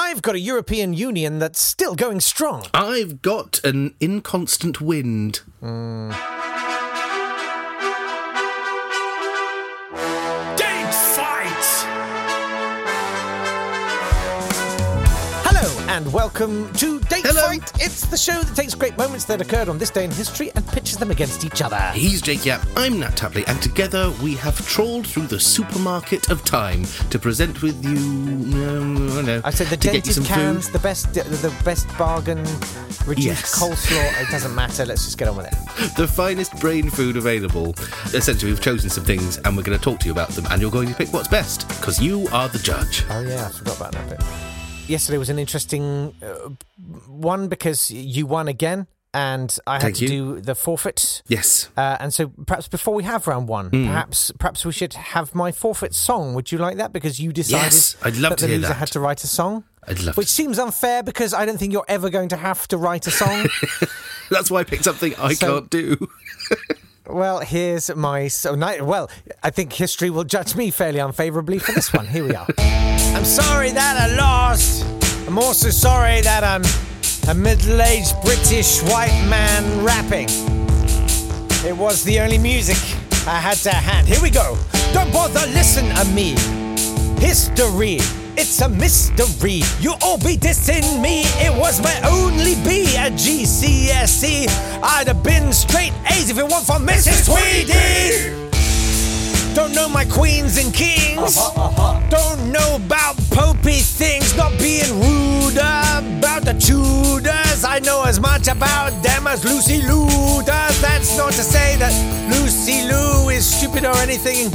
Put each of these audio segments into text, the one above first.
I've got a European Union that's still going strong. I've got an inconstant wind. Date and welcome to Date Hello. Fight. It's the show that takes great moments that occurred on this day in history and pitches them against each other. He's Jake Yapp, I'm Natt Tapley, and together we have trawled through the supermarket of time to present with you. Um, I don't know. I said the to get you dented cans, food. the best, the, the best bargain, reduced Yes. coleslaw. It doesn't matter. Let's just get on with it. the finest brain food available. Essentially, we've chosen some things and we're going to talk to you about them, and you're going to pick what's best because you are the judge. Oh yeah, I forgot about that bit. Yesterday was an interesting uh, one because you won again, and I had Thank to you. do the forfeit. Yes. Uh, and so perhaps before we have round one, Hmm. perhaps perhaps we should have my forfeit song. Would you like that? Because you decided Yes, I'd love that to the hear loser that. had to write a song. I'd love Which to. seems unfair because I don't think you're ever going to have to write a song. That's why I picked something I So- can't do. well, here's my so ni- well. I think history will judge me fairly unfavourably for this one. Here we are. I'm sorry that I lost. I'm also sorry that I'm a middle-aged British white man rapping. It was the only music I had to hand. Here we go. Don't bother, listen to me. History, it's a mystery. You all be dissing me. It was my only B at GCSE. I'd have been straight A's if it weren't for Mrs. Tweedy. Don't know my queens and kings. Uh-huh, uh-huh. Don't know about things. Not being rude about the Tudors. I know as much about them as Lucy Liu does. That's not to say that Lucy Liu is stupid or anything.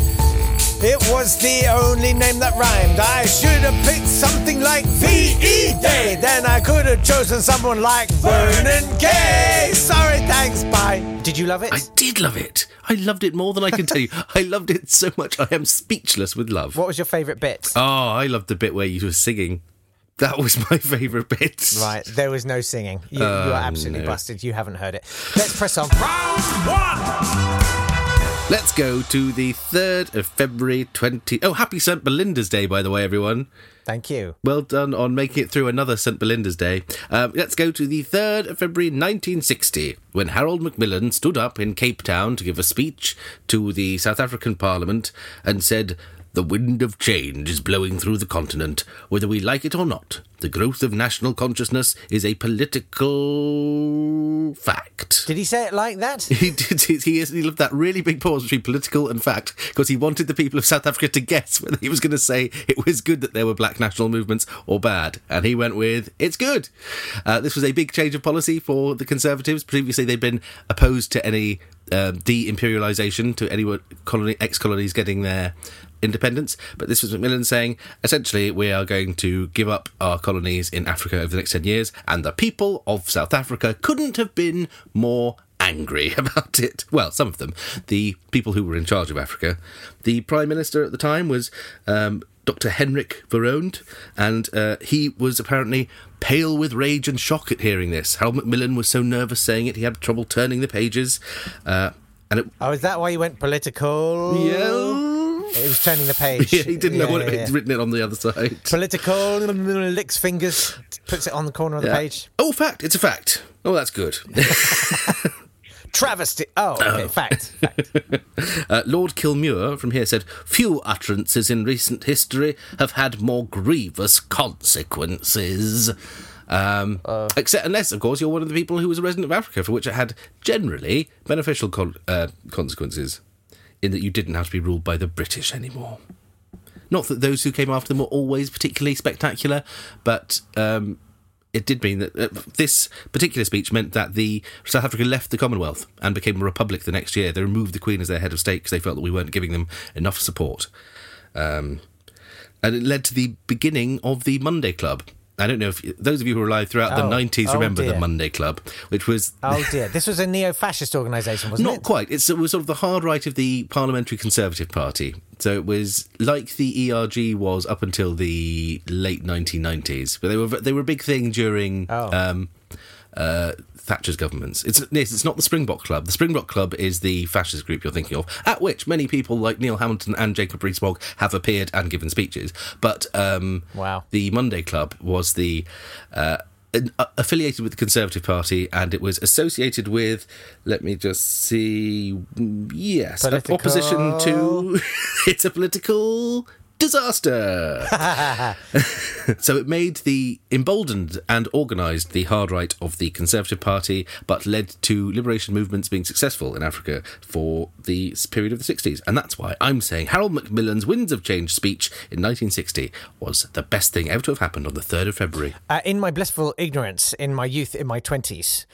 It was the only name that rhymed. I should have picked something like V.E. Day. Then I could have chosen someone like Vernon Kay. Sorry, thanks, bye. Did you love it? I did love it. I loved it more than I can tell you. I loved it so much I am speechless with love. What was your favourite bit? Oh, I loved the bit where you were singing. That was my favourite bit. Right, there was no singing. You, you are um, absolutely no. busted. You haven't heard it. Let's press on. Round one! Let's go to the 3rd of February 20. Oh, happy St. Belinda's Day, by the way, everyone. Thank you. Well done on making it through another St. Belinda's Day. Um, let's go to the 3rd of February 1960, when Harold Macmillan stood up in Cape Town to give a speech to the South African Parliament and said, The wind of change is blowing through the continent, whether we like it or not. The growth of national consciousness is a political fact. Did he say it like that? He did. He, he, he left that really big pause between political and fact because he wanted the people of South Africa to guess whether he was going to say it was good that there were black national movements or bad, and he went with "It's good." Uh, this was a big change of policy for the Conservatives. Previously, they'd been opposed to any um, de-imperialisation, to any colony ex-colonies getting their independence. But this was Macmillan saying, essentially, we are going to give up our colonies in Africa over the next 10 years, and the people of South Africa couldn't have been more angry about it. Well, some of them. The people who were in charge of Africa. The Prime Minister at the time was um, Dr. Hendrik Verwoerd, and uh, he was apparently pale with rage and shock at hearing this. Harold Macmillan was so nervous saying it, he had trouble turning the pages. Uh, and it, Oh, is that why you went political? yeah, It was turning the page. yeah, he didn't know Yeah, what yeah, it written it on the other side. Political, licks fingers, puts it on the corner of the page. Oh, fact! It's a fact. Oh, that's good. Travesty. Oh, okay, fact. fact. Uh, Lord Kilmuir from here said, Few utterances in recent history have had more grievous consequences. Um, except unless, of course, you're one of the people who was a resident of Africa, for which it had generally beneficial con- uh, consequences, in that you didn't have to be ruled by the British anymore. Not that those who came after them were always particularly spectacular, but um, it did mean that uh, this particular speech meant that the South Africa left the Commonwealth and became a republic the next year. They removed the Queen as their head of state because they felt that we weren't giving them enough support. Um, and it led to the beginning of the Monday Club. I don't know if those of you who were alive throughout Oh, the 90s oh remember the. Monday Club, which was Oh dear, this was a neo-fascist organisation, wasn't not it? Not quite. It's, it was sort of the hard right of the Parliamentary Conservative Party. So it was like the ERG was up until the late 1990s, but they were they were a big thing during Oh. um, uh, Thatcher's governments. It's yes, it's not the Springbok Club. The Springbok Club is the fascist group you're thinking of, at which many people like Neil Hamilton and Jacob Rees-Mogg have appeared and given speeches. But um, Wow. the Monday Club was the uh, uh, affiliated with the Conservative Party, and it was associated with. Let me just see. mm, Yes, Political- opposition to. it's a political disaster. so it made the emboldened and organised the hard right of the Conservative Party, but led to liberation movements being successful in Africa for the period of the 60s. And that's why I'm saying Harold Macmillan's Winds of Change speech in 1960 was the best thing ever to have happened on the 3rd of February. Uh, in my blissful ignorance, in my youth, in my 20s,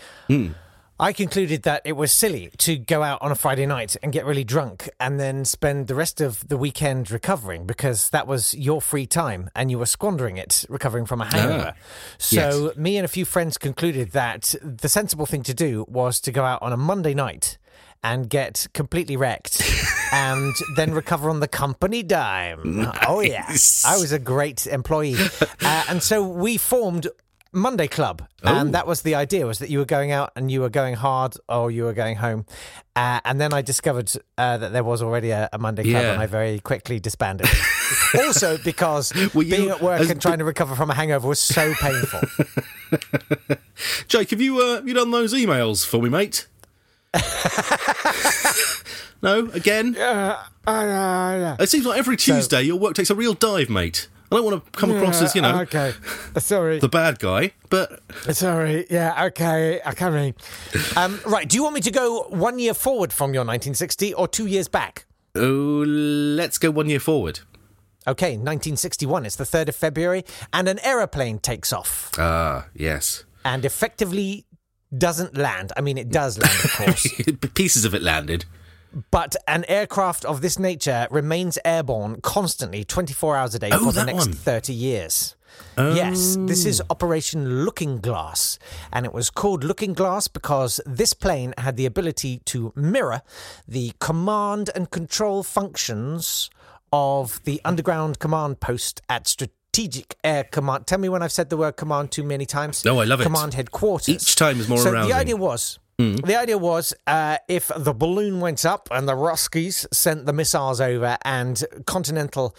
I concluded that it was silly to go out on a Friday night and get really drunk and then spend the rest of the weekend recovering because that was your free time and you were squandering it recovering from a hangover. So, me and a few friends concluded that the sensible thing to do was to go out on a Monday night and get completely wrecked and then recover on the company dime. Oh, yeah. Nice. I was a great employee. Uh, and so we formed Monday Club. And Oh. that was the idea was that you were going out and you were going hard or you were going home. Uh, and then I discovered uh, that there was already a, a Monday Club Yeah. and I very quickly disbanded. also because Were you- being at work and trying to recover from a hangover was so painful. Jake, have you, uh, have you done those emails for me, mate? no, again? It seems like every Tuesday your work takes a real dive, mate. I don't want to come across as, you know, Okay. Sorry. the bad guy, but Sorry. Yeah. Okay. I can't Um, right. Do you want me to go one year forward from your 1960 or two years back? oh, let's go one year forward. Okay, 1961. It's the 3rd of February, and an aeroplane takes off Ah, yes. and effectively doesn't land. I mean, it does land, of course, Pieces of it landed. But an aircraft of this nature remains airborne constantly, 24 hours a day Oh, for the next one. 30 years. Yes, this is oh. Operation Looking Glass, and it was called Looking Glass because this plane had the ability to mirror the command and control functions of the underground command post at Strategic Air Command. Tell me when I've said the word command too many times. No, I love it. Command headquarters. Each time is more so arousing. the idea was. The idea was uh, if the balloon went up and the Ruskies sent the missiles over and continental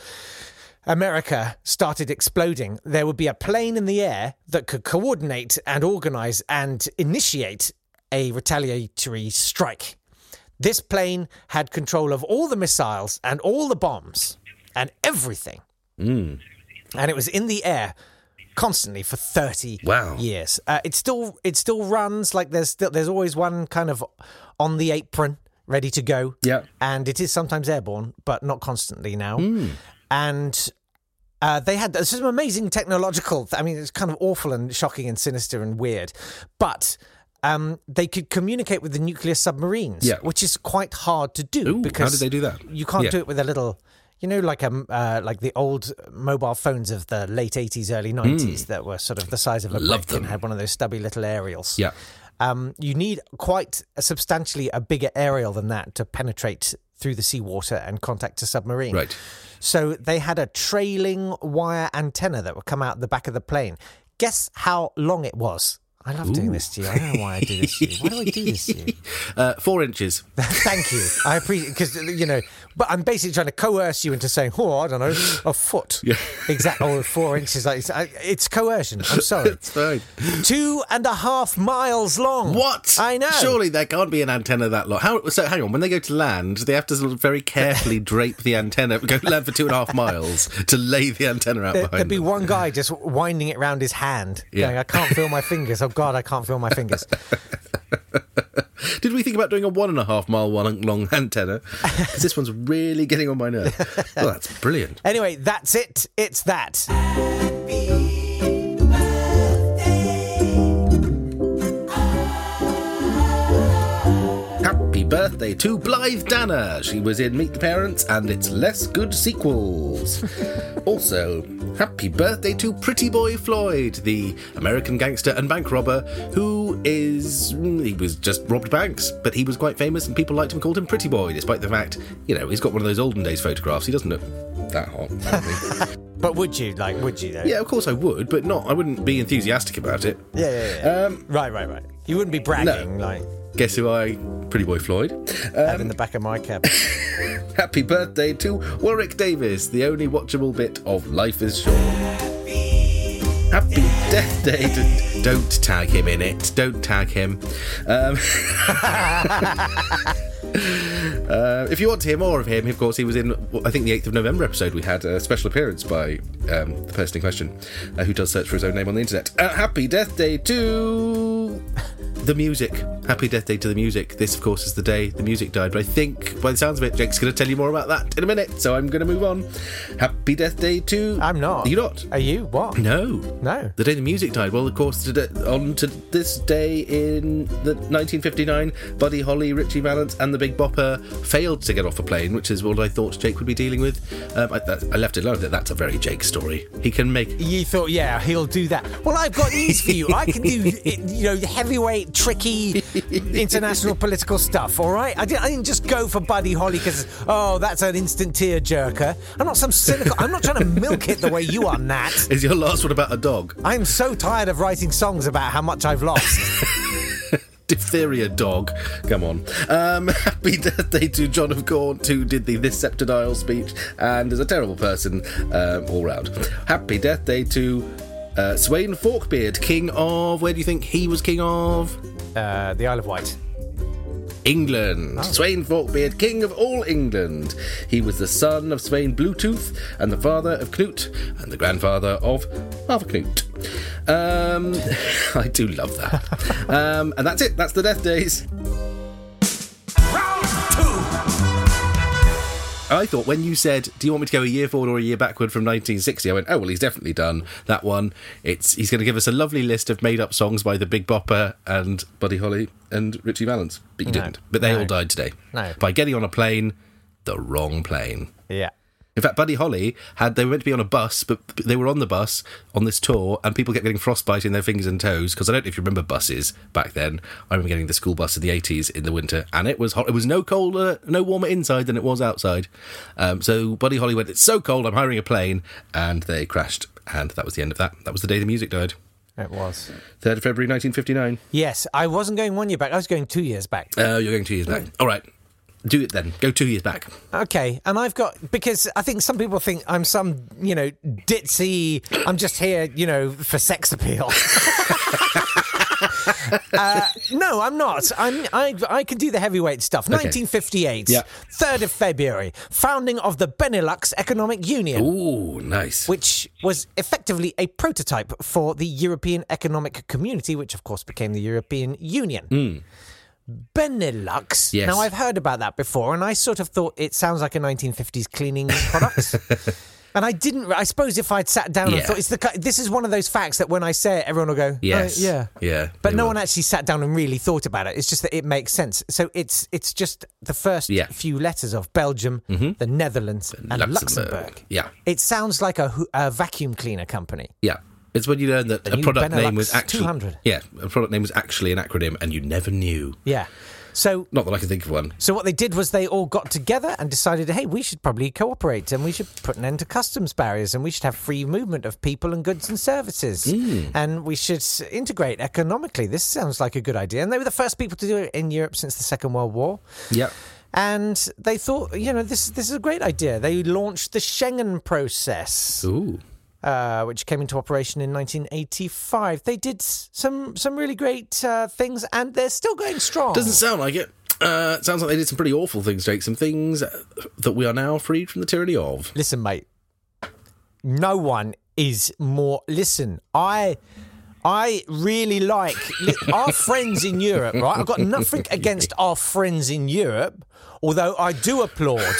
America started exploding, there would be a plane in the air that could coordinate and organize and initiate a retaliatory strike. This plane had control of all the missiles and all the bombs and everything. And it was in the air constantly for 30 Wow. years. Uh, it still it still runs like there's still there's always one kind of on the apron ready to go. Yeah. And it is sometimes airborne, but not constantly now. And uh, they had some amazing technological. I mean, it's kind of awful and shocking and sinister and weird, but um, they could communicate with the nuclear submarines, Yeah. which is quite hard to do Ooh, how because did they do that? You can't Yeah. do it with a little. You know, like um, uh, like the old mobile phones of the late eighties, early nineties, that were sort of the size of a. Love brick and had one of those stubby little aerials. Yeah. Um, you need quite a substantially a bigger aerial than that to penetrate through the seawater and contact a submarine. Right. So they had a trailing wire antenna that would come out the back of the plane. Guess how long it was? I love doing this to you. I don't know why I do this to you. Why do I do this to you? Uh, four inches. Thank you. I appreciate because you know, but I'm basically trying to coerce you into saying, "Oh, I don't know, a foot." Yeah. Exactly. Or four inches. Like it's, it's coercion. I'm sorry. It's fine. Two and a half miles long. What? I know. Surely there can't be an antenna that long. How? So hang on. When they go to land, they have to sort of very carefully drape the antenna, go land for two and a half miles to lay the antenna out behind. There, behind. would be one guy just winding it around his hand, Yeah. going, "I can't feel my fingers. God, I can't feel my fingers." Did we think about doing a one and a half mile one long antenna? Because this one's really getting on my nerve. Well, that's brilliant. Anyway, that's it. It's that. Birthday to Blythe Danner. She was in Meet the Parents and its less good sequels. also, happy birthday to Pretty Boy Floyd, the American gangster and bank robber who is. mm, He was just robbed banks, but he was quite famous and people liked him, called him Pretty Boy, despite the fact, you know, he's got one of those olden days photographs. He doesn't look that hot. But would you like? Would you though? Yeah, of course I would, but not. I wouldn't be enthusiastic about it. yeah, yeah. yeah. Um, right, right, right. You wouldn't be bragging like guess who I? Pretty boy Floyd. that in the back of my cab. Happy birthday to Warwick Davis, the only watchable bit of Life is Short. Happy Death Day to. Don't tag him in it. Don't tag him. Um, uh, if you want to hear more of him, of course, he was in, I think, the 8th of November episode. We had a special appearance by um, the person in question uh, who does search for his own name on the internet. Uh, happy Death Day to the music. Happy Death Day to the music. This, of course, is the day the music died. But I think, by the sounds of it, Jake's going to tell you more about that in a minute. So I'm going to move on. Happy Death Day to. I'm not. You're not? Are you? What? No. No. The day the music died. Well, of course, today, on to this day in the 1959, Buddy Holly, Ritchie Valens, and the Big Bopper failed to get off a plane, which is what I thought Jake would be dealing with. Um, I, that, I left it alone. That that's a very Jake story. He can make. You thought, yeah, he'll do that. Well, I've got news for you. I can do, you know, heavyweight, tricky, international political stuff. All right, I didn't, I didn't just go for Buddy Holly because, oh, that's an instant tear jerker. I'm not some cynical. I'm not trying to milk it the way you are, Natt. Is your last one about a dog? I'm so tired of writing songs about how much I've lost. Diphtheria dog. Come on. Um, happy Death Day to John of Gaunt, who did the This Sceptred Isle speech and is a terrible person um, all round. Happy Death Day to uh, Sweyn Forkbeard, king of. Where do you think he was king of? uh, the Isle of Wight. England. Sweyn Forkbeard, king of all England. He was the son of Swain Bluetooth and the father of Knut and the grandfather of Harthacnut. Um, I do love that. um, and that's it. That's the death days. I thought when you said, "Do you want me to go a year forward or a year backward from 1960?" I went, "Oh well, he's definitely done that one. It's he's going to give us a lovely list of made-up songs by the Big Bopper and Buddy Holly and Ritchie Valens." But you No. didn't. But they No. all died today No. by getting on a plane, the wrong plane. Yeah. In fact, Buddy Holly had they were meant to be on a bus, but they were on the bus on this tour, and people kept getting frostbite in their fingers and toes. Because I don't know if you remember buses back then. I remember getting the school bus in the eighties in the winter, and it was hot. It was no colder, no warmer inside than it was outside. Um, so Buddy Holly went, "It's so cold, I'm hiring a plane," and they crashed, and that was the end of that. That was the day the music died. It was. Third of February, nineteen fifty nine. Yes, I wasn't going one year back. I was going two years back. Uh, you're going two years back. All right, do it then. Go two years back. Okay, and I've got because I think some people think I'm some you know ditzy. I'm just here, you know, for sex appeal. uh, no, I'm not. I'm I I can do the heavyweight stuff. 1958, Yeah. 3rd of February, founding of the Benelux Economic Union. Ooh, nice. Which was effectively a prototype for the European Economic Community, which of course became the European Union. Benelux. Yes. Now I've heard about that before, and I sort of thought it sounds like a 1950s cleaning product. and I didn't. I suppose if I'd sat down and Yeah. thought it's the this is one of those facts that when I say it, everyone will go, "Oh, yeah, Yeah, But they no will. one actually sat down and really thought about it. It's just that it makes sense. So it's it's just the first Yeah. Mm-hmm. few letters of Belgium, the Netherlands, and Luxembourg. Luxembourg. Yeah. It sounds like a, hu- a vacuum cleaner company. Yeah. It's when you learn that The a product name was actually 200. yeah, a product name was actually an acronym, and you never knew. Yeah. So Not that I can think of one. So what they did was they all got together and decided, hey, we should probably cooperate and we should put an end to customs barriers and we should have free movement of people and goods and services mm. and we should integrate economically. This sounds like a good idea. And they were the first people to do it in Europe since the Second World War. Yeah. And they thought, you know, this this is a great idea. They launched the Schengen process, Ooh. Uh, which came into operation in 1985. They did some some really great uh, things, and they're still going strong. Doesn't sound like it. Uh, it sounds like they did some pretty awful things, Jake. Some things that we are now freed from the tyranny of. listen, mate. No one is more. Listen, I. I really like li- our friends in Europe, right? I've got nothing against our friends in Europe, although I do applaud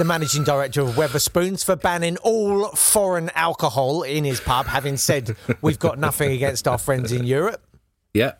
the managing director of Wetherspoons for banning all foreign alcohol in his pub, having said we've got nothing against our friends in Europe. Yeah.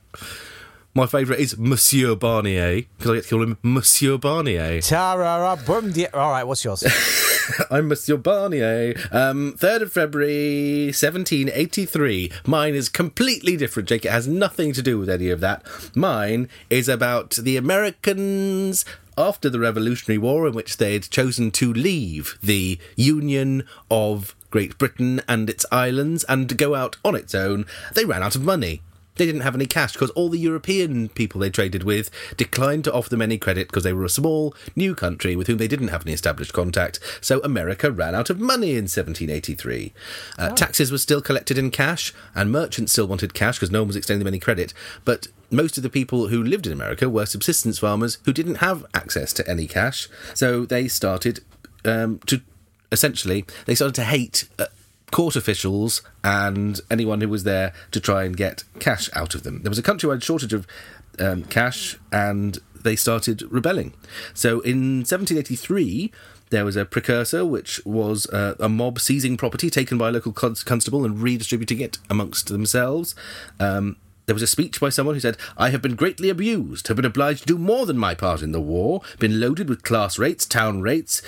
My favourite is Monsieur Barnier because I get to call him Monsieur Barnier. Ta-ra-ra, di- All right, what's yours? I'm Monsieur Barnier. Um, 3rd of February, 1783. Mine is completely different, Jake. It has nothing to do with any of that. Mine is about the Americans after the Revolutionary War, in which they had chosen to leave the Union of Great Britain and its islands and go out on its own, they ran out of money. They didn't have any cash because all the European people they traded with declined to offer them any credit because they were a small, new country with whom they didn't have any established contact. So America ran out of money in 1783. Uh, Taxes were still collected in cash, and merchants still wanted cash because no one was extending them any credit. But most of the people who lived in America were subsistence farmers who didn't have access to any cash. So they started um, to essentially they started to hate uh, court officials and anyone who was there to try and get cash out of them. There was a countrywide shortage of um, cash, and they started rebelling. So in 1783. There was a precursor, which was uh, a mob seizing property taken by a local constable and redistributing it amongst themselves. Um, there was a speech by someone who said, I have been greatly abused, have been obliged to do more than my part in the war, been loaded with class rates, town rates,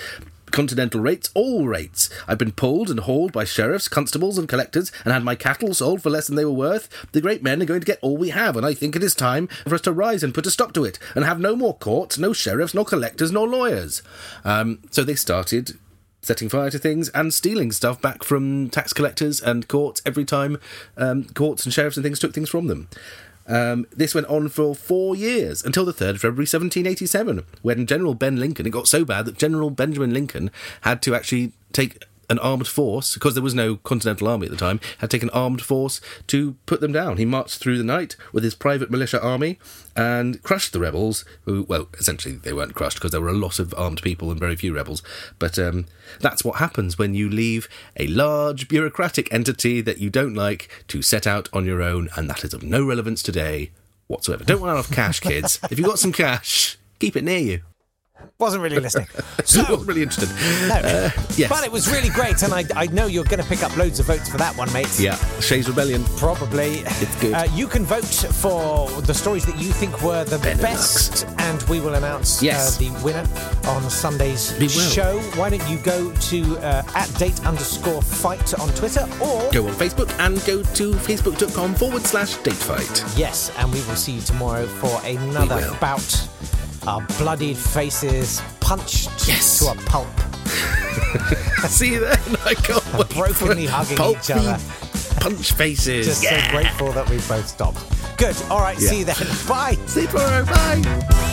continental rates, all rates. I've been pulled and hauled by sheriffs, constables, and collectors, and had my cattle sold for less than they were worth. The great men are going to get all we have, and I think it is time for us to rise and put a stop to it, and have no more courts, no sheriffs, nor collectors, nor lawyers. Um, so they started setting fire to things and stealing stuff back from tax collectors and courts every time um, courts and sheriffs and things took things from them. Um, this went on for four years until the 3rd of February 1787, when General Ben Lincoln, it got so bad that General Benjamin Lincoln had to actually take an armed force, because there was no Continental Army at the time, had taken armed force to put them down. He marched through the night with his private militia army and crushed the rebels, who, well, essentially they weren't crushed because there were a lot of armed people and very few rebels. But um, that's what happens when you leave a large bureaucratic entity that you don't like to set out on your own, and that is of no relevance today whatsoever. Don't run out of cash, kids. if you've got some cash, keep it near you. Wasn't really listening. I So, wasn't really interested. no. yes. But it was really great, and I, I know you're going to pick up loads of votes for that one, mate. Yeah, Shays' Rebellion. Probably. It's good. Uh, you can vote for the stories that you think were the best, and we will announce Yes. uh, the winner on Sunday's show. Why don't you go to uh, at date underscore fight on Twitter, or Go on Facebook and go to facebook.com forward slash date fight. yes, and we will see you tomorrow for another bout. Our bloodied faces punched Yes. to a pulp, See you then. I can't wait brokenly hugging each other. Punch faces. Just yeah. so grateful that we both stopped. Good. All right. Yeah. See you then. Bye. See you tomorrow. Bye.